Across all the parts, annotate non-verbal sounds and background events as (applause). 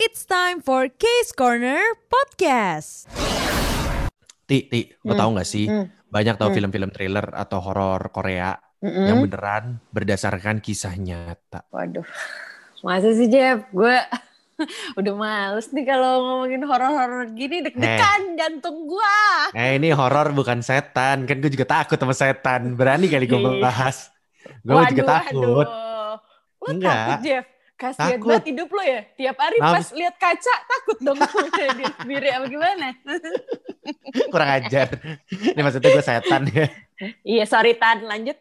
It's time for Case Corner Podcast. Ti, Ti, lo Hmm. tau gak sih? Hmm. Banyak tau Hmm. film-film thriller atau horor Korea Mm-mm. yang beneran berdasarkan kisah nyata. Waduh, masa sih Jeff? Gue (laughs) udah males nih kalau ngomongin horor-horor gini deg-degan jantung gue. Eh ini horor bukan setan, kan gue juga takut sama setan. Berani kali gue Iya. bahas. Gue juga takut. Lo Enggak. takut Jeff? Kasian Takut. banget hidup lo ya. Tiap hari Nam- pas lihat kaca takut dong (laughs) diri sendiri apa gimana? (laughs) Kurang ajar. Ini maksudnya gue setan ya. iya sorry Tan, lanjut.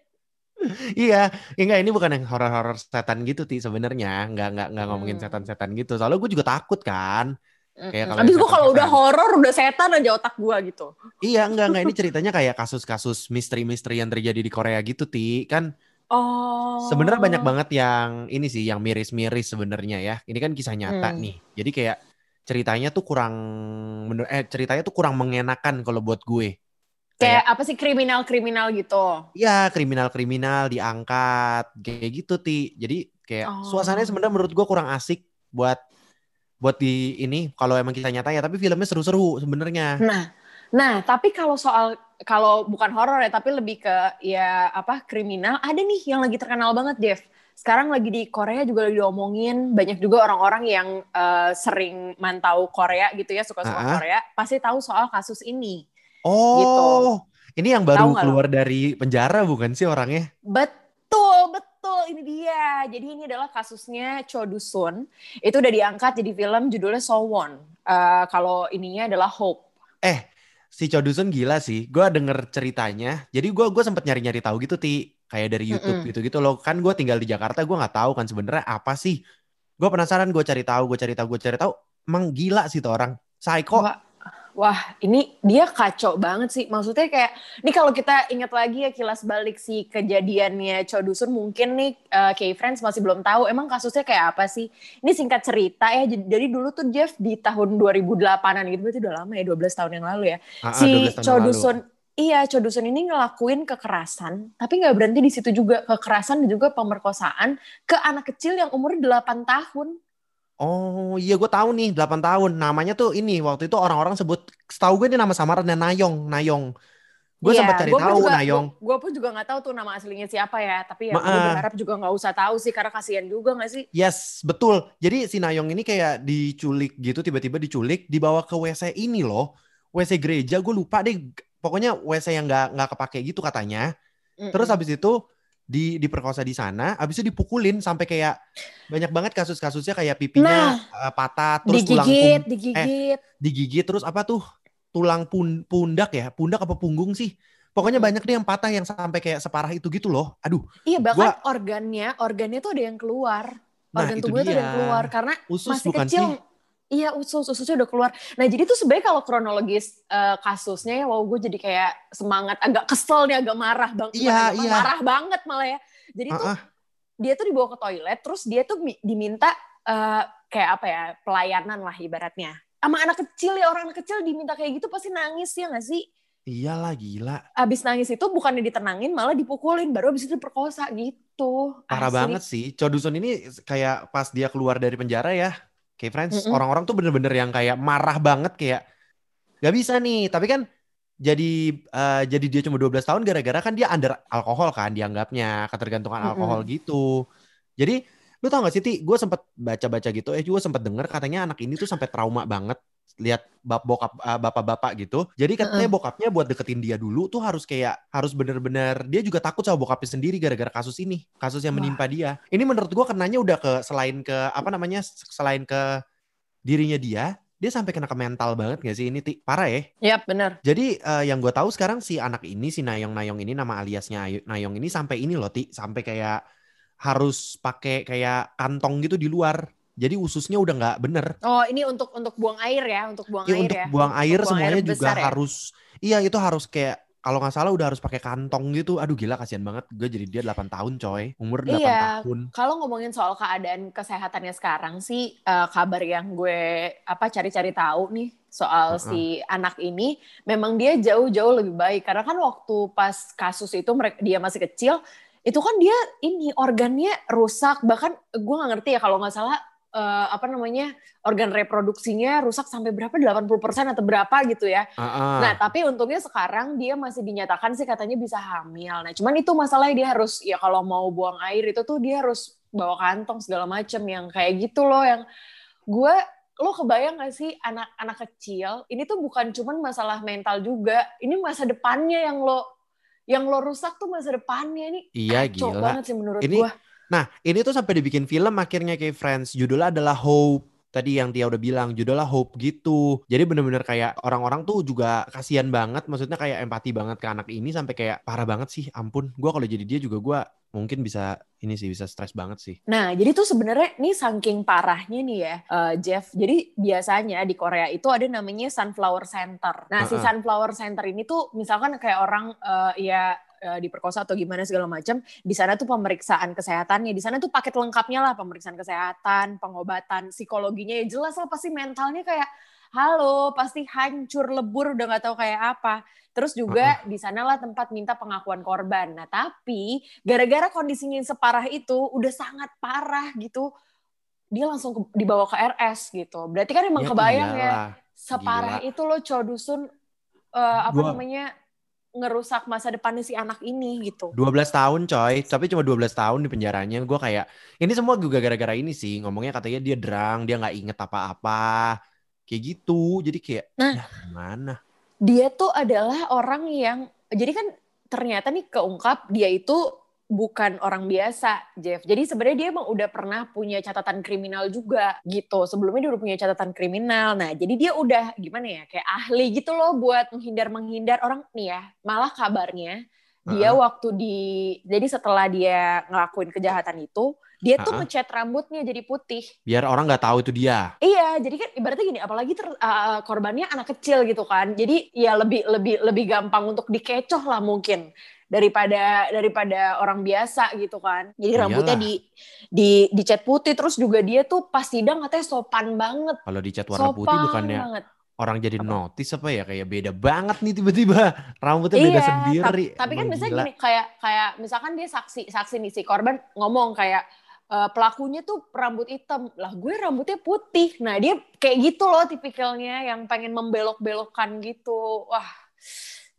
iya, enggak ini bukan yang horor-horor setan gitu Ti sebenarnya. Enggak enggak enggak ngomongin Hmm. setan-setan gitu. Soalnya gue juga takut kan. Kayak kalau Abis gue kalau udah horor udah setan aja otak gue gitu. Iya, enggak enggak ini ceritanya kayak kasus-kasus misteri-misteri yang terjadi di Korea gitu Ti. Kan Oh. Sebenarnya banyak banget yang ini sih yang miris-miris sebenarnya ya. Ini kan kisah nyata Hmm. nih. Jadi kayak ceritanya tuh kurang eh ceritanya tuh kurang mengenakan kalau buat gue. Kayak apa sih kriminal-kriminal gitu. ya kriminal-kriminal diangkat kayak gitu ti. Jadi kayak Oh. suasananya sebenarnya menurut gue kurang asik buat buat di ini kalau emang kisah nyata ya. Tapi filmnya seru-seru sebenarnya. Nah, nah tapi kalau soal kalau bukan horor ya, tapi lebih ke ya apa kriminal, ada nih yang lagi terkenal banget, Jeff. Sekarang lagi di Korea juga lagi diomongin, banyak juga orang-orang yang eh, sering mantau Korea gitu ya, suka-suka Ah. Korea, pasti tahu soal kasus ini. Oh, ini yang baru lo? keluar dari penjara bukan sih orangnya? Betul, betul, ini dia. Jadi ini adalah kasusnya Cho Dusun. Itu udah diangkat jadi film judulnya Sowon. Eh kalau ininya adalah Hope. Eh, si Chodusun gila sih. Gue denger ceritanya. Jadi gue gue sempet nyari-nyari tahu gitu ti, kayak dari YouTube Mm-mm. gitu-gitu loh. Kan gue tinggal di Jakarta, gue nggak tahu kan sebenarnya apa sih. Gue penasaran, gue cari tahu, gue cari tahu, gue cari tahu. Emang gila sih tuh orang. Psycho. Wah, wah, ini dia kacau banget sih. Maksudnya kayak, nih kalau kita ingat lagi ya kilas balik si kejadiannya Cho Dusun, mungkin nih eh, K-Friends masih belum tahu emang kasusnya kayak apa sih. Ini singkat cerita ya, jadi dulu tuh Jeff di tahun 2008-an gitu, berarti udah lama ya, 12 tahun yang lalu ya. Ah, ah, si 12 tahun Cho. Dusun, iya Cho Dusun ini ngelakuin kekerasan, tapi nggak berhenti di situ juga. Kekerasan dan juga pemerkosaan ke anak kecil yang umurnya 8 tahun. Oh iya gue tahu nih 8 tahun. Namanya tuh ini waktu itu orang-orang sebut, setahu gue ini nama samarannya Nayong, Nayong. Gue Iya, sempat cari gua tahu juga- Nayong. Gue gua pun juga nggak tahu tuh nama aslinya siapa ya. Tapi ya gue berharap juga nggak usah tahu sih karena kasihan juga nggak sih? Yes, betul. Jadi si Nayong ini kayak diculik gitu, tiba-tiba diculik, dibawa ke WC ini loh. WC gereja, gue lupa deh. Pokoknya WC yang nggak nggak kepake gitu katanya. Terus Mm-mm. habis itu di diperkosa di sana, habis itu dipukulin sampai kayak banyak banget kasus-kasusnya kayak pipinya eh, patah, terus tulang digigit, pun- digigit. digigit, terus apa tuh tulang pun pundak ya, pundak apa punggung sih? Pokoknya Mm-mm. banyak deh yang patah yang sampai kayak separah itu gitu loh. Aduh, Iya bahkan organnya, organnya tuh ada yang keluar. Nah, Organ itu tubuhnya tuh ada yang keluar karena usus masih bukan kecil. sih? Iya usus, ususnya udah keluar. Nah jadi tuh sebenarnya kalau kronologis eh, kasusnya ya, wow gue jadi kayak semangat, agak kesel nih, agak marah bang, Iya, iya. marah banget malah ya. Jadi tuh Ah, ah. dia tuh dibawa ke toilet, terus dia tuh mi- diminta eh, kayak apa ya pelayanan lah ibaratnya. Sama anak kecil ya orang anak kecil diminta kayak gitu pasti nangis ya nggak sih? Iyalah gila. Abis nangis itu bukannya ditenangin malah dipukulin, baru abis itu diperkosa gitu. Parah Asli. banget sih. Chodusun ini kayak pas dia keluar dari penjara ya, kayak friends, Mm-mm. orang-orang tuh bener-bener yang kayak marah banget kayak gak bisa nih. Tapi kan jadi eh, jadi dia cuma 12 tahun gara-gara kan dia under alkohol kan dianggapnya ketergantungan alkohol gitu. Jadi lu tau gak sih Ti, gue sempet baca-baca gitu, eh juga sempet denger katanya anak ini tuh sampai trauma banget lihat bap bokap eh, bapak-bapak gitu. Jadi katanya bokapnya buat deketin dia dulu tuh harus kayak harus bener-bener dia juga takut sama bokapnya sendiri gara-gara kasus ini, kasus yang Wah. menimpa dia. Ini menurut gua kenanya udah ke selain ke apa namanya selain ke dirinya dia, dia sampai kena ke mental banget gak sih ini Ti? Parah ya. Yap bener. Jadi eh, yang gue tahu sekarang si anak ini si Nayong Nayong ini nama aliasnya Ayu- Nayong ini sampai ini loh Ti, sampai kayak harus pakai kayak kantong gitu di luar. Jadi ususnya udah nggak bener. Oh ini untuk untuk buang air ya, untuk buang Ya, air untuk ya. buang air buang semuanya air juga ya? harus. Iya itu harus kayak kalau nggak salah udah harus pakai kantong gitu. Aduh gila kasihan banget. Gue jadi dia 8 tahun coy. Umur 8 Iya. tahun. Kalau ngomongin soal keadaan kesehatannya sekarang sih eh, kabar yang gue apa cari-cari tahu nih soal Heeh. si anak ini memang dia jauh-jauh lebih baik karena kan waktu pas kasus itu mereka dia masih kecil itu kan dia ini organnya rusak bahkan gue nggak ngerti ya kalau nggak salah eh, apa namanya organ reproduksinya rusak sampai berapa 80% atau berapa gitu ya. Ah, ah. Nah, tapi untungnya sekarang dia masih dinyatakan sih katanya bisa hamil. Nah, cuman itu masalahnya dia harus ya kalau mau buang air itu tuh dia harus bawa kantong segala macem yang kayak gitu loh yang gue lo kebayang gak sih anak-anak kecil ini tuh bukan cuman masalah mental juga ini masa depannya yang lo yang lo rusak tuh masa depannya ini Iya, kacau gila. banget sih menurut Ini- gue Nah, ini tuh sampai dibikin film akhirnya kayak Friends. Judulnya adalah Hope. Tadi yang Tia udah bilang, judulnya Hope gitu. Jadi bener-bener kayak orang-orang tuh juga kasihan banget. Maksudnya kayak empati banget ke anak ini sampai kayak parah banget sih. Ampun, gua kalau jadi dia juga gua mungkin bisa ini sih bisa stres banget sih. Nah, jadi tuh sebenarnya nih saking parahnya nih ya, eh, Jeff. Jadi biasanya di Korea itu ada namanya Sunflower Center. Nah, si Heeh. Sunflower Center ini tuh misalkan kayak orang eh, ya eh, diperkosa atau gimana segala macam, di sana tuh pemeriksaan kesehatannya, di sana tuh paket lengkapnya lah, pemeriksaan kesehatan, pengobatan, psikologinya ya jelas lah pasti mentalnya kayak halo, pasti hancur lebur udah nggak tahu kayak apa. Terus juga di sanalah tempat minta pengakuan korban. Nah, tapi gara-gara kondisinya yang separah itu udah sangat parah gitu dia langsung ke- dibawa ke RS gitu berarti kan emang kebayang ya iyalah. separah gila. itu loh cow dusun eh, apa Gua- namanya ngerusak masa depannya si anak ini gitu 12 tahun coy, tapi cuma 12 tahun di penjaranya. Gua kayak ini semua juga gara-gara ini sih. Ngomongnya katanya dia drang, dia nggak inget apa-apa. Kayak gitu. Jadi kayak Nah. ya gimana? dia tuh adalah orang yang jadi kan ternyata nih keungkap dia itu bukan orang biasa, Jeff. Jadi sebenarnya dia emang udah pernah punya catatan kriminal juga gitu. Sebelumnya dia udah punya catatan kriminal. Nah, jadi dia udah gimana ya, kayak ahli gitu loh buat menghindar-menghindar orang nih ya. Malah kabarnya dia Heeh. waktu di jadi setelah dia ngelakuin kejahatan itu, dia tuh Heeh. ngecat rambutnya jadi putih. Biar orang nggak tahu itu dia. Iya, jadi kan ibaratnya gini, apalagi ter, uh, korbannya anak kecil gitu kan. Jadi ya lebih lebih lebih gampang untuk dikecoh lah mungkin daripada daripada orang biasa gitu kan. Jadi rambutnya Iyalah. di di dicat putih terus juga dia tuh pas sidang katanya sopan banget. Kalau dicat warna putih sopan bukannya banget. orang jadi Apa? notice apa ya kayak beda banget nih tiba-tiba (laughs) rambutnya beda Iya, sendiri. tap- tapi kan Emang gila. gini kayak kayak misalkan dia saksi saksi nih si korban ngomong kayak eh, pelakunya tuh rambut hitam lah gue rambutnya putih nah dia kayak gitu loh tipikalnya yang pengen membelok-belokkan gitu wah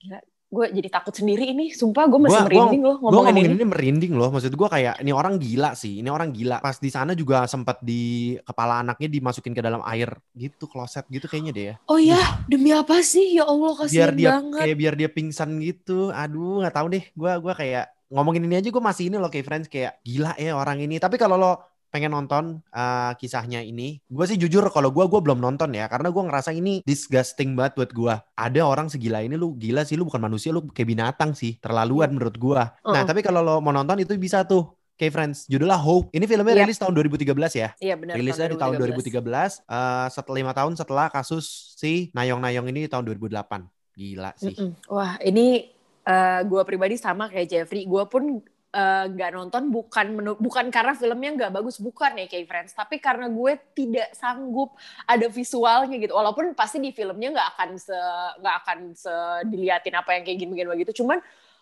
gila gue jadi takut sendiri ini sumpah gue masih Gua- gua- merinding loh Gue ngomongin ngomongin ini ini merinding loh. Maksud gue kayak ini orang gila sih. Ini orang gila. Pas di sana juga sempat di kepala anaknya dimasukin ke dalam air gitu, kloset gitu kayaknya deh ya. oh ya demi apa sih ya Allah Biar kasihan dia banget kayak biar dia pingsan gitu. Aduh, nggak tahu deh. Gua gua kayak ngomongin ini aja gue masih ini loh kayak friends kayak gila ya orang ini. Tapi kalau lo pengen nonton uh, kisahnya ini, gue sih jujur kalau gue gue belum nonton ya karena gue ngerasa ini disgusting banget buat gue. Ada orang segila ini lu gila sih lu bukan manusia lu kayak binatang sih terlaluan menurut gue. Nah Uh-uh. tapi kalau lo mau nonton itu bisa tuh. Kayak Friends, judulnya Hope. Ini filmnya Iya. rilis tahun 2013 ya. iya benar Rilisnya di tahun 2013. eh setelah lima tahun setelah kasus si Nayong-Nayong ini tahun 2008. Gila sih. Mm-mm. Wah, ini eh gue pribadi sama kayak Jeffrey. Gue pun eh, nggak nonton bukan menu- bukan karena filmnya nggak bagus, bukan ya kayak Friends, tapi karena gue tidak sanggup ada visualnya gitu. Walaupun pasti di filmnya nggak akan se nggak akan se diliatin apa yang kayak gini-gini begitu. Cuman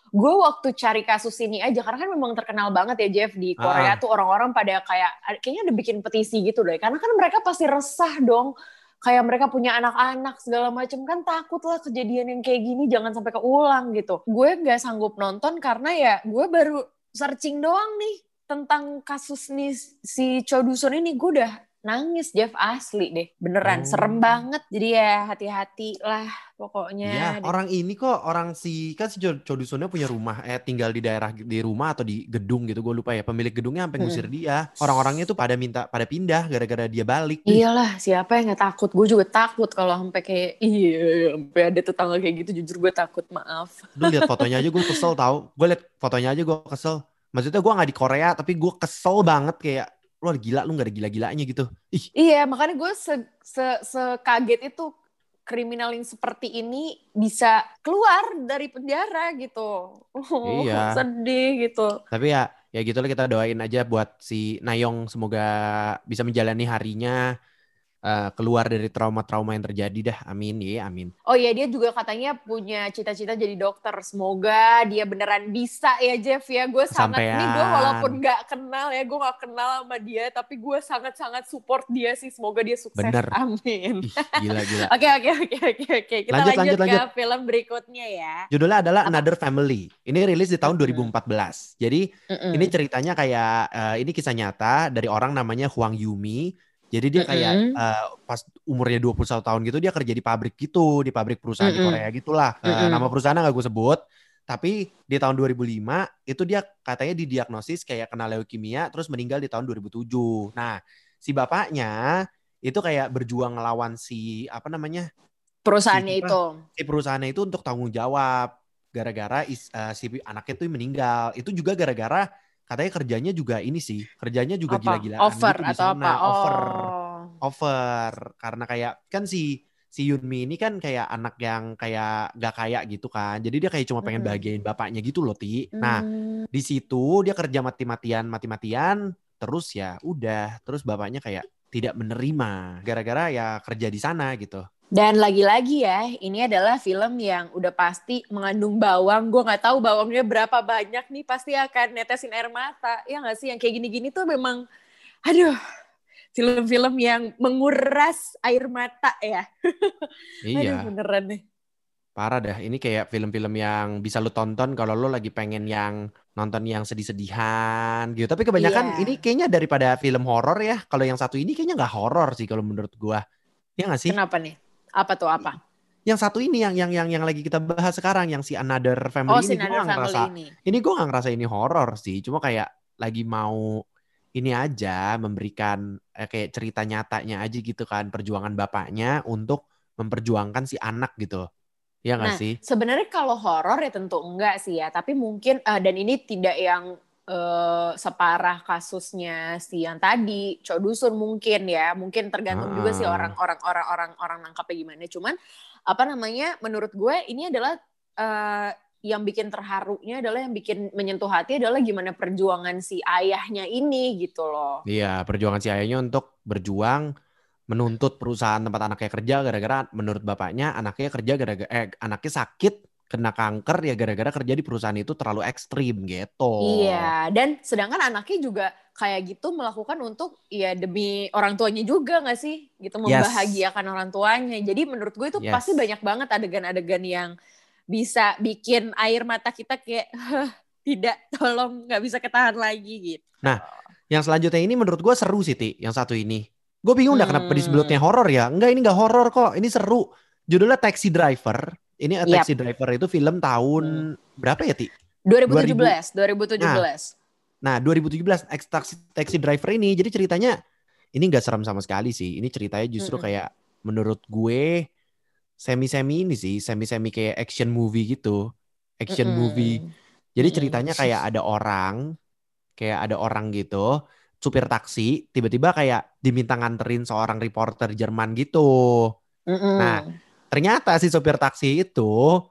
gue waktu cari kasus ini aja karena kan memang terkenal banget ya Jeff di Korea Ah. tuh orang-orang pada kayak kayaknya udah bikin petisi gitu deh. Karena kan mereka pasti resah dong kayak mereka punya anak-anak segala macam kan takut lah kejadian yang kayak gini jangan sampai keulang gitu. Gue nggak sanggup nonton karena ya gue baru searching doang nih tentang kasus nih si Cho Dusun ini. Gue udah nangis Jeff asli deh beneran Oh. serem banget jadi ya hati-hati lah pokoknya Iya, deh. orang ini kok orang si kan si Jo- Chodusonnya punya rumah eh tinggal di daerah di rumah atau di gedung gitu gue lupa ya pemilik gedungnya sampai ngusir dia orang-orangnya tuh pada minta pada pindah gara-gara dia balik Iyalah, siapa yang nggak takut? Gue juga takut kalau sampai kayak iya, sampai ada tetangga kayak gitu. Jujur gue takut, maaf. lu lihat fotonya aja gue kesel tau gue lihat fotonya aja gue kesel maksudnya gue nggak di Korea tapi gue kesel banget kayak lu gila lu nggak ada gila-gilanya gitu ih Iya, makanya gue se, se, sekaget itu kriminal yang seperti ini bisa keluar dari penjara gitu. Oh, Iya. (laughs) sedih gitu. tapi ya ya gitu lah kita doain aja buat si Nayong semoga bisa menjalani harinya eh, keluar dari trauma-trauma yang terjadi dah. Amin ya, amin. Oh iya dia juga katanya punya cita-cita jadi dokter. Semoga dia beneran bisa ya Jeff ya. Gue sangat ini gue walaupun nggak kenal ya, gue nggak kenal sama dia, tapi gue sangat-sangat support dia sih. Semoga dia sukses. Bener. Amin. Ih, gila gila. (laughs) Oke oke oke oke oke. Kita Lanjut, lanjut, lanjut, ke lanjut. film berikutnya ya. Judulnya adalah Apa? Another Family. Ini rilis di tahun Mm-mm. 2014. Jadi Mm-mm. ini ceritanya kayak eh, ini kisah nyata dari orang namanya Huang Yumi. Jadi dia kayak Mm-mm. eh, pas umurnya 21 tahun gitu dia kerja di pabrik gitu, di pabrik perusahaan di Mm-mm. Korea gitulah. Eh, Mm-mm. nama perusahaan nggak gue sebut. Tapi di tahun 2005 itu dia katanya didiagnosis kayak kena leukemia terus meninggal di tahun 2007. Nah, si bapaknya itu kayak berjuang ngelawan si apa namanya? Perusahaannya si- itu. si perusahaannya itu untuk tanggung jawab gara-gara eh, si anaknya tuh meninggal. Itu juga gara-gara katanya kerjanya juga ini sih, kerjanya juga gila-gilaan Over gitu atau apa? Over, Oh. over. Karena kayak kan si si Yunmi ini kan kayak anak yang kayak gak kaya gitu kan. Jadi dia kayak cuma pengen Mm-mm. bahagiain bapaknya gitu loh, Ti. Nah, Hmm. di situ dia kerja mati-matian, mati-matian, terus ya udah, terus bapaknya kayak tidak menerima gara-gara ya kerja di sana gitu. Dan lagi-lagi ya, ini adalah film yang udah pasti mengandung bawang. Gue nggak tahu bawangnya berapa banyak nih, pasti akan netesin air mata. Ya nggak sih? Yang kayak gini-gini tuh memang, aduh, film-film yang menguras air mata ya. (laughs) Iya. Aduh, beneran nih. Parah dah, ini kayak film-film yang bisa lu tonton kalau lu lagi pengen yang nonton yang sedih-sedihan gitu. Tapi kebanyakan Iya. ini kayaknya daripada film horor ya. Kalau yang satu ini kayaknya nggak horor sih kalau menurut gua. Ya nggak sih? Kenapa nih? Apa tuh apa? Yang satu ini yang yang yang yang lagi kita bahas sekarang yang si Another Family Oh, ini si Another nggak Family ngerasa ini. ini gua nggak ngerasa ini horor sih. Cuma kayak lagi mau ini aja memberikan eh, kayak cerita nyatanya aja gitu kan perjuangan bapaknya untuk memperjuangkan si anak gitu. Ya nggak Nah, sih? sebenarnya kalau horor ya tentu enggak sih ya, tapi mungkin eh, dan ini tidak yang eh, separah kasusnya si yang tadi, Cok Dusun mungkin ya, mungkin tergantung juga sih orang-orang orang-orang orang nangkapnya gimana. Cuman apa namanya? Menurut gue ini adalah eh, yang bikin terharunya adalah yang bikin menyentuh hati adalah gimana perjuangan si ayahnya ini gitu loh. Iya, perjuangan si ayahnya untuk berjuang menuntut perusahaan tempat anaknya kerja gara-gara menurut bapaknya anaknya kerja gara-gara eh anaknya sakit kena kanker ya gara-gara kerja di perusahaan itu terlalu ekstrim gitu. Iya, dan sedangkan anaknya juga kayak gitu melakukan untuk ya demi orang tuanya juga nggak sih, gitu Yes. membahagiakan orang tuanya. Jadi menurut gue itu Yes. pasti banyak banget adegan-adegan yang bisa bikin air mata kita kayak "Hah, tidak, tolong nggak bisa ketahan lagi gitu. Yang selanjutnya ini menurut gua seru sih, Ti, yang satu ini. Gue bingung dah kenapa Hmm. disebutnya horor ya. Enggak, ini enggak horor kok. Ini seru. Judulnya Taxi Driver. Ini A. Taxi Driver itu film tahun berapa ya, Ti? 2017, 2017. Nah, 2017 Ex Taxi, Taxi Driver ini jadi ceritanya ini nggak serem sama sekali sih. Ini ceritanya justru Mm-mm. kayak menurut gue semi-semi ini sih, semi-semi kayak action movie gitu. Action Mm-mm. movie. Jadi Mm-mm. ceritanya kayak ada orang kayak ada orang gitu, supir taksi tiba-tiba kayak diminta nganterin seorang reporter Jerman gitu. Mm-mm. Nah, Ternyata si supir taksi itu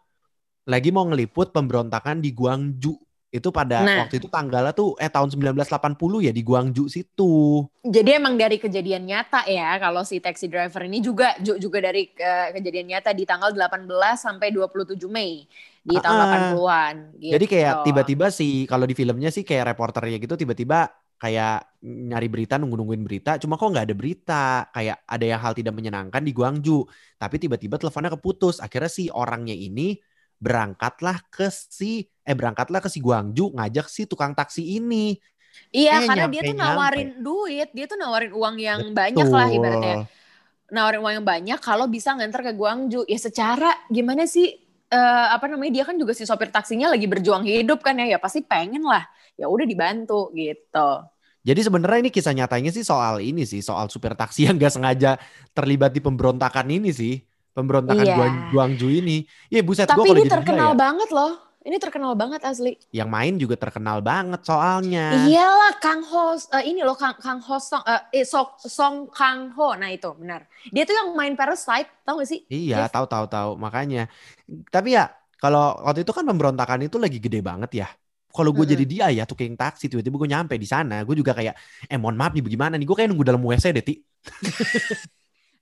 lagi mau ngeliput pemberontakan di Guangzhou. Itu pada Nah. waktu itu tanggalnya tuh eh tahun 1980 ya di Guangzhou situ. Jadi emang dari kejadian nyata ya kalau si taxi driver ini juga ju- juga dari eh, kejadian nyata di tanggal 18 sampai 27 Mei di tahun Ah. 80-an gitu. Jadi kayak tiba-tiba sih kalau di filmnya sih kayak reporternya gitu tiba-tiba kayak nyari berita nunggu-nungguin berita cuma kok nggak ada berita kayak ada yang hal tidak menyenangkan di Guangzhou tapi tiba-tiba teleponnya keputus akhirnya si orangnya ini berangkatlah ke si eh berangkatlah ke si Guangzhou ngajak si tukang taksi ini Iya, Eh, karena dia tuh nawarin duit, dia tuh nawarin uang yang banyak lah Betul. ibaratnya. Nawarin uang yang banyak kalau bisa nganter ke Guangzhou. Ya secara gimana sih eh, apa namanya dia kan juga si sopir taksinya lagi berjuang hidup kan ya, ya pasti pengen lah. Ya udah dibantu gitu. Jadi sebenarnya ini kisah nyatanya sih soal ini sih soal supir taksi (laughs) yang gak sengaja terlibat di pemberontakan ini sih pemberontakan Iya. Guang- Guangzhou ini. Iya buset gua Tapi kalau ini dia terkenal ya, banget loh. Ini terkenal banget asli. yang main juga terkenal banget soalnya. Iyalah Kang Ho, eh, ini loh Kang Kang Ho Song, eh, eh, Sok- Song Kang Ho. Nah itu benar. Dia tuh yang main Parasite, tau gak sih? Iya, Jeff? tahu tahu tahu makanya. Tapi ya kalau waktu itu kan pemberontakan itu lagi gede banget ya. Kalau gue Mm-mm. jadi dia ya tukang taksi tiba-tiba gue nyampe di sana, gue juga kayak eh mohon maaf nih bagaimana nih gue kayak nunggu dalam WC deh ti. (laughs)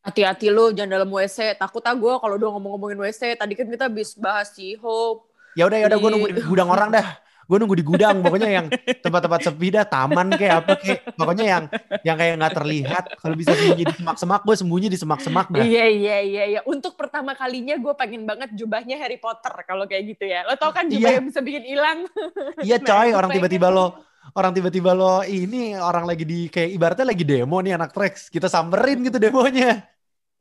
Hati-hati lu jangan dalam WC. Takut ah gue kalau udah ngomong-ngomongin WC. Tadi kan kita habis bahas si Hope. Ya udah ya udah gue nunggu di gudang orang dah. Gue nunggu di gudang, pokoknya yang tempat-tempat sepi dah, taman kayak apa kayak, pokoknya yang yang kayak nggak terlihat. Kalau bisa sembunyi di semak-semak, gue sembunyi di semak-semak dah. Iya iya iya iya. Untuk pertama kalinya gue pengen banget jubahnya Harry Potter kalau kayak gitu ya. Lo tau kan jubah Iya. yang bisa bikin hilang. Iya (laughs) Nah, coy, orang tiba-tiba lo orang tiba-tiba lo ini orang lagi di kayak ibaratnya lagi demo nih anak Trax. Kita samperin gitu demonya.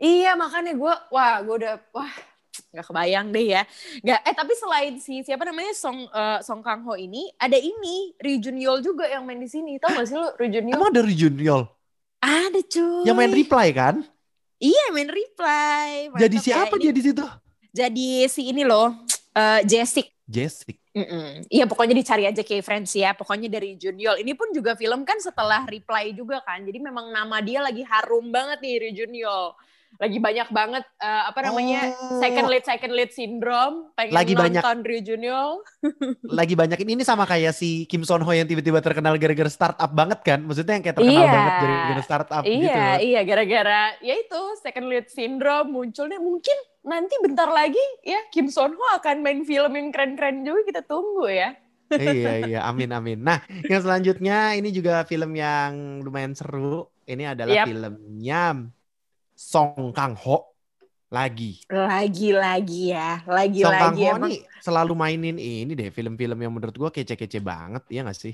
Iya makanya gue, wah gue udah, wah nggak kebayang deh ya. Nggak, eh tapi selain si siapa namanya Song eh, Song Kang Ho ini, ada ini Ri Jun Yeol juga yang main di sini. Tau gak sih lo Ri Jun Yeol? Emang dari Junior Ada cuy. yang main reply kan? Iya main reply. Mantap Jadi ya. siapa Ini dia di situ? Jadi si ini loh, eh Jessic. Jessic. Iya pokoknya dicari aja kayak friends ya. Pokoknya dari Junior. Ini pun juga film kan setelah reply juga kan. Jadi memang nama dia lagi harum banget nih Ri Junior. Lagi banyak banget eh, apa namanya Oh. second lead second lead syndrome. Pengen Lagi banyak. nonton Ri Junior. (laughs) Lagi banyak ini, ini sama kayak si Kim Son Ho yang tiba-tiba terkenal gara-gara startup banget kan? Maksudnya yang kayak terkenal Iya. banget gara-gara startup gitu. Iya iya gara-gara ya itu second lead syndrome munculnya mungkin nanti bentar lagi ya Kim Son Ho akan main film yang keren-keren juga kita tunggu ya. iya iya (laughs) amin amin. Nah yang selanjutnya ini juga film yang lumayan seru. Ini adalah Yap. filmnya Song Kang Ho lagi. Lagi-lagi ya, Song Kang lagi-lagi Ho emang. nih selalu mainin ini deh film-film yang menurut gua kece-kece banget, iya gak sih?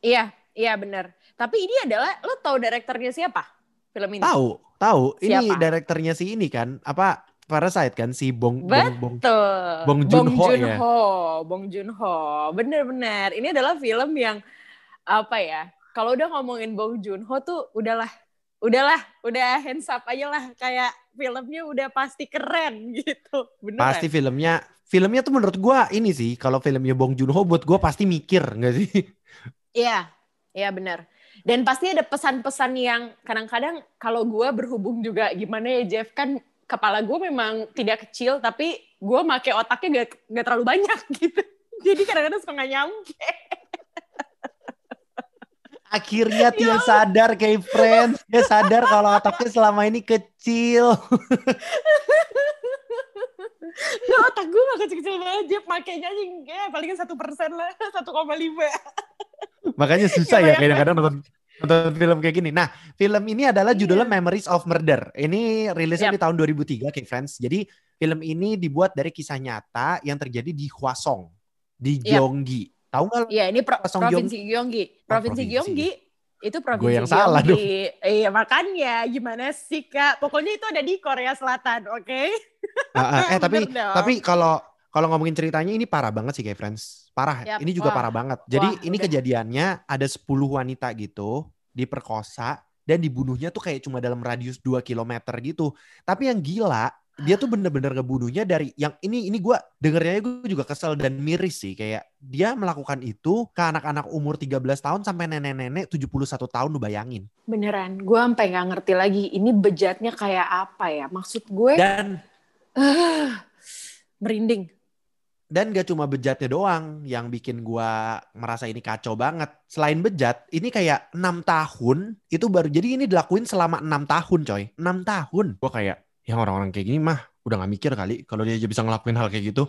Iya, iya benar. Tapi ini adalah lo tahu direkturnya siapa? Film ini? Tahu, tahu. Ini Siapa? direkturnya si ini kan, apa Parasite kan si Bong Bong Bong. Betul. Bong Joon-ho ya? Joon-ho, Bong Joon-ho. Bener-bener. Ini adalah film yang apa ya? Kalau udah ngomongin Bong Joon-ho tuh udahlah, udahlah, udah hands up aja lah. Kayak filmnya udah pasti keren (laughs) gitu. Beneran. Pasti filmnya, filmnya tuh menurut gua ini sih, kalau filmnya Bong Joon-ho buat gua pasti mikir nggak sih? Iya, iya benar. Dan pasti ada pesan-pesan yang kadang-kadang kalau gue berhubung juga gimana ya Jeff kan kepala gue memang tidak kecil tapi gue make otaknya gak, gak terlalu banyak (laughs) gitu. Jadi kadang-kadang suka gak nyampe. Akhirnya Ya dia sadar kayak friends, dia sadar kalau otaknya selama ini kecil. (laughs) Nah, otak gue gak kecil-kecil banget Jeff. Makanya aja ya, paling satu persen lah. (laughs) 1,5. Makanya susah Ya, ya kadang-kadang nonton nonton film kayak gini. Nah, film ini adalah judulnya Iya. Memories of Murder. Ini rilisnya Yap. di tahun 2003, kayak friends. Jadi film ini dibuat dari kisah nyata yang terjadi di Hwasong, di. Gyeonggi. Tahu nggak? Iya ini pro- Kosong provinsi Gyeonggi. Provinsi provinsi. Gyeonggi. Itu provinsi yang salah Gyeonggi. Iya makanya gimana sih kak. Pokoknya itu ada di Korea Selatan oke. Ah, ah, eh (laughs) tapi dong. tapi kalau kalau ngomongin ceritanya ini parah banget sih kayak friends. Parah. Yap, Ini juga wah. parah banget. Jadi Wah, ini udah. kejadiannya ada 10 wanita gitu diperkosa dan dibunuhnya tuh kayak cuma dalam radius 2 km gitu. Tapi yang gila dia tuh bener-bener ngebunuhnya dari yang ini ini gua dengernya gue juga kesel dan miris sih kayak dia melakukan itu ke anak-anak umur 13 tahun sampai nenek-nenek 71 tahun lu bayangin. Beneran, gue sampai nggak ngerti lagi ini bejatnya kayak apa ya. Maksud gue Dan ah, merinding. Dan gak cuma bejatnya doang yang bikin gua merasa ini kacau banget. Selain bejat, ini kayak enam tahun itu baru jadi ini dilakuin selama enam tahun coy. enam tahun. Gua kayak yang orang-orang kayak gini mah udah gak mikir kali kalau dia aja bisa ngelakuin hal kayak gitu.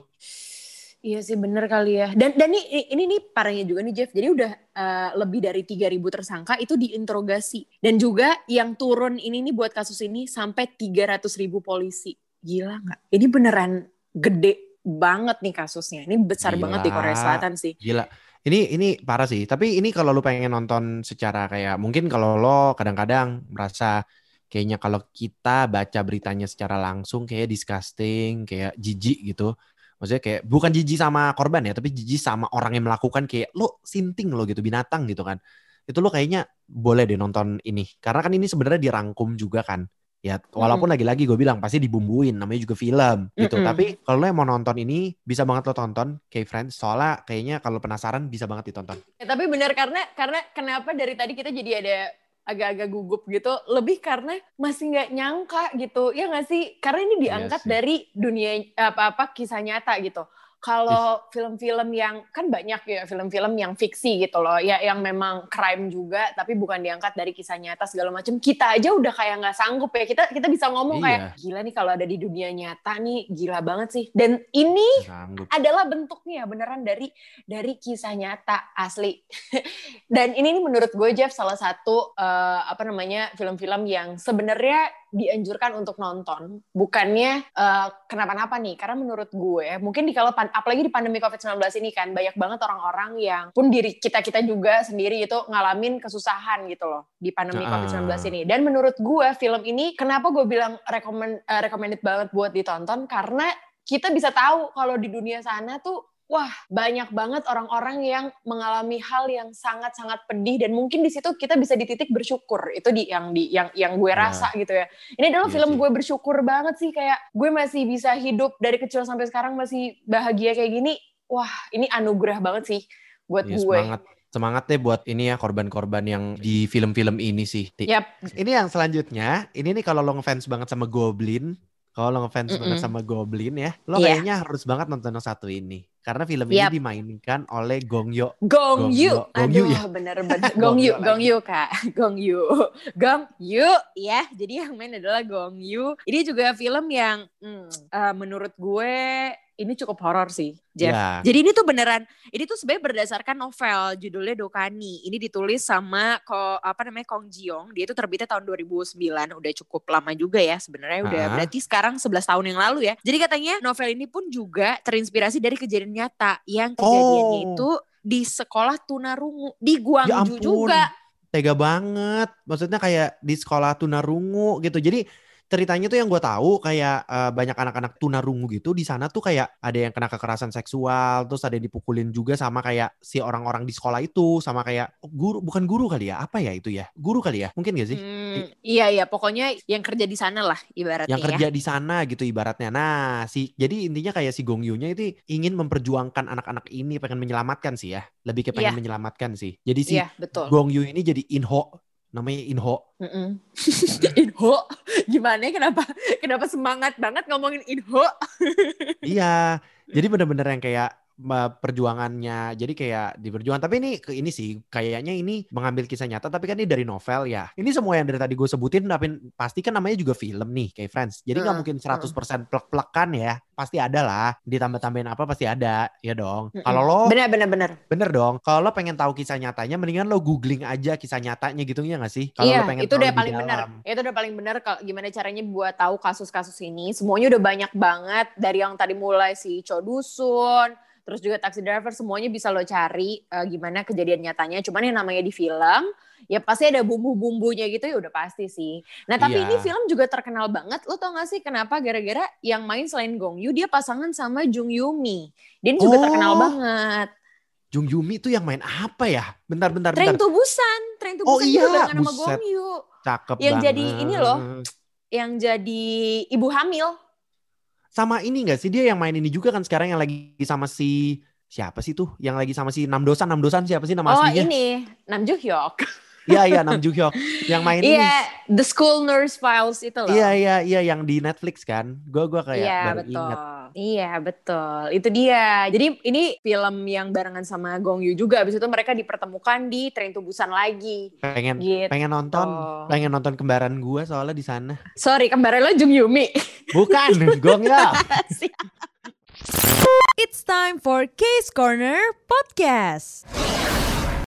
Iya sih bener kali ya. Dan dan ini ini nih parahnya juga nih Jeff. Jadi udah eh, lebih dari 3000 tersangka itu diinterogasi. Dan juga yang turun ini nih buat kasus ini sampai 300 ribu polisi. Gila nggak? Ini beneran gede banget nih kasusnya. Ini besar Gila. banget di Korea Selatan sih. Gila. Ini ini parah sih. Tapi ini kalau lu pengen nonton secara kayak mungkin kalau lo kadang-kadang merasa kayaknya kalau kita baca beritanya secara langsung kayak disgusting, kayak jijik gitu. Maksudnya kayak bukan jijik sama korban ya, tapi jijik sama orang yang melakukan kayak lo sinting lo gitu, binatang gitu kan. Itu lo kayaknya boleh deh nonton ini. Karena kan ini sebenarnya dirangkum juga kan. Ya, walaupun lagi-lagi gue bilang pasti dibumbuin, namanya juga film gitu. Mm-mm. Tapi kalau lo yang mau nonton ini bisa banget lo tonton kayak Friends. Soalnya kayaknya kalau penasaran bisa banget ditonton. Ya, tapi benar karena karena kenapa dari tadi kita jadi ada agak-agak gugup gitu lebih karena masih nggak nyangka gitu ya nggak sih karena ini diangkat Iya sih. dari dunia apa-apa kisah nyata gitu kalau film-film yang kan banyak ya film-film yang fiksi gitu loh. Ya yang memang crime juga tapi bukan diangkat dari kisah nyata segala macam kita aja udah kayak nggak sanggup ya. Kita kita bisa ngomong Iya. kayak gila nih kalau ada di dunia nyata nih gila banget sih. Dan ini Sanggup. adalah bentuknya beneran dari dari kisah nyata asli. (laughs) Dan ini nih menurut gue Jeff salah satu eh, apa namanya film-film yang sebenarnya dianjurkan untuk nonton. Bukannya eh, kenapa-napa nih. Karena menurut gue mungkin di kalau apalagi di pandemi COVID-19 ini kan banyak banget orang-orang yang pun diri kita-kita juga sendiri itu ngalamin kesusahan gitu loh di pandemi Ah. COVID-19 ini. Dan menurut gue film ini kenapa gue bilang recommend eh, recommended banget buat ditonton? Karena kita bisa tahu kalau di dunia sana tuh wah banyak banget orang-orang yang mengalami hal yang sangat-sangat pedih dan mungkin di situ kita bisa di titik bersyukur itu di yang di yang yang gue Ya. rasa gitu ya ini adalah Iya film sih. gue bersyukur banget sih kayak gue masih bisa hidup dari kecil sampai sekarang masih bahagia kayak gini wah ini anugerah banget sih buat Iya, gue semangat. Semangat deh buat ini ya korban-korban yang di film-film ini sih. Yap. Ini yang selanjutnya, ini nih kalau lo ngefans banget sama Goblin, kalau lo ngefans Mm-mm. banget sama Goblin ya, lo Iya. kayaknya harus banget nonton yang satu ini. Karena film Yap. ini dimainkan oleh Gong Yoo. Gong Gong Yu, Yoo. Gong Yoo aduh ya? bener-bener (laughs) Gong Gong Yu, Yoo Gong. Yu kak, (laughs) Gong Yu, Gong Yu ya. Jadi yang main adalah Gong Yu. Ini juga film yang hmm, eh, menurut gue ini cukup horor sih, Jeff. Ya. Jadi ini tuh beneran, ini tuh sebenarnya berdasarkan novel judulnya Dokani. Ini ditulis sama ko, apa namanya Kong Jiong. Dia itu terbitnya tahun 2009, udah cukup lama juga ya sebenarnya. Udah Ah. berarti sekarang 11 tahun yang lalu ya. Jadi katanya novel ini pun juga terinspirasi dari kejadian nyata yang kejadiannya Oh. itu di sekolah tunarungu di Ya Guangzhou ampun. juga. Tega banget. Maksudnya kayak di sekolah tunarungu gitu. Jadi ceritanya tuh yang gue tahu kayak eh, banyak anak-anak tunarungu gitu di sana tuh kayak ada yang kena kekerasan seksual, terus ada yang dipukulin juga sama kayak si orang-orang di sekolah itu, sama kayak oh, guru bukan guru kali ya? Apa ya itu ya? Guru kali ya? Mungkin gak sih? Hmm, iya iya pokoknya yang kerja di sana lah ibaratnya yang ya. kerja di sana gitu ibaratnya. Nah, si jadi intinya kayak si Gong Yoo-nya itu ingin memperjuangkan anak-anak ini, pengen menyelamatkan sih ya. Lebih ke pengen Iya. menyelamatkan sih. Jadi si Iya betul. Gong Yoo ini jadi Inho, namanya Inho. Mm-mm. (laughs) Inho, gimana? ya? Kenapa? Kenapa semangat banget ngomongin Inho? (laughs) iya, jadi bener-bener yang kayak perjuangannya. Jadi kayak diperjuangkan. Tapi ini ke ini sih kayaknya ini mengambil kisah nyata. Tapi kan ini dari novel ya. Ini semua yang dari tadi gue sebutin, tapi pasti kan namanya juga film nih, kayak Friends. Jadi nggak Hmm, mungkin 100% plek-plekan ya. Pasti ada lah. Ditambah-tambahin apa pasti ada, ya dong. Kalau lo Bener bener bener. Bener dong. Kalau lo pengen tahu kisah nyatanya, mendingan lo googling aja kisah nyatanya gitu ya nggak sih? Kalau Iya, lo pengen itu tahu udah paling benar. Itu udah paling benar kalau gimana caranya buat tahu kasus-kasus ini. Semuanya udah banyak banget dari yang tadi mulai si Cho Dusun, terus juga taxi driver semuanya bisa lo cari eh, gimana kejadian nyatanya. Cuman yang namanya di film ya pasti ada bumbu-bumbunya gitu ya udah pasti sih. Nah tapi Iya. ini film juga terkenal banget. Lo tau gak sih kenapa? Gara-gara yang main selain Gong Yoo dia pasangan sama Jung Yumi. Dia ini juga Oh. terkenal banget. Jung Yumi tuh yang main apa ya? Bentar, bentar, Train bentar. to Busan, Train to Oh Busan iya, juga sama. Gong Yoo. Cakep Yang banget. jadi ini loh. Yang jadi ibu hamil. Sama ini nggak sih dia yang main ini juga kan sekarang yang lagi sama si siapa sih tuh? Yang lagi sama si Namdosan, Namdosan siapa sih nama Oh aslinya? ini Nam Joo Hyuk. (laughs) Iya iya Nam Joo Hyuk yang main ini. Iya, The School Nurse Files itu loh. Iya iya iya yang di Netflix kan. Gua gua kayak Iya, baru betul. ingat. Iya betul. Itu dia. Jadi ini film yang barengan sama Gong Yoo juga. Abis itu mereka dipertemukan di Train to Busan lagi. Pengen Gitu. pengen nonton, pengen nonton kembaran gua soalnya di sana. Sorry, kembaran lo Jung Yumi. Bukan, (laughs) Gong ya. It's time for Case Corner Podcast.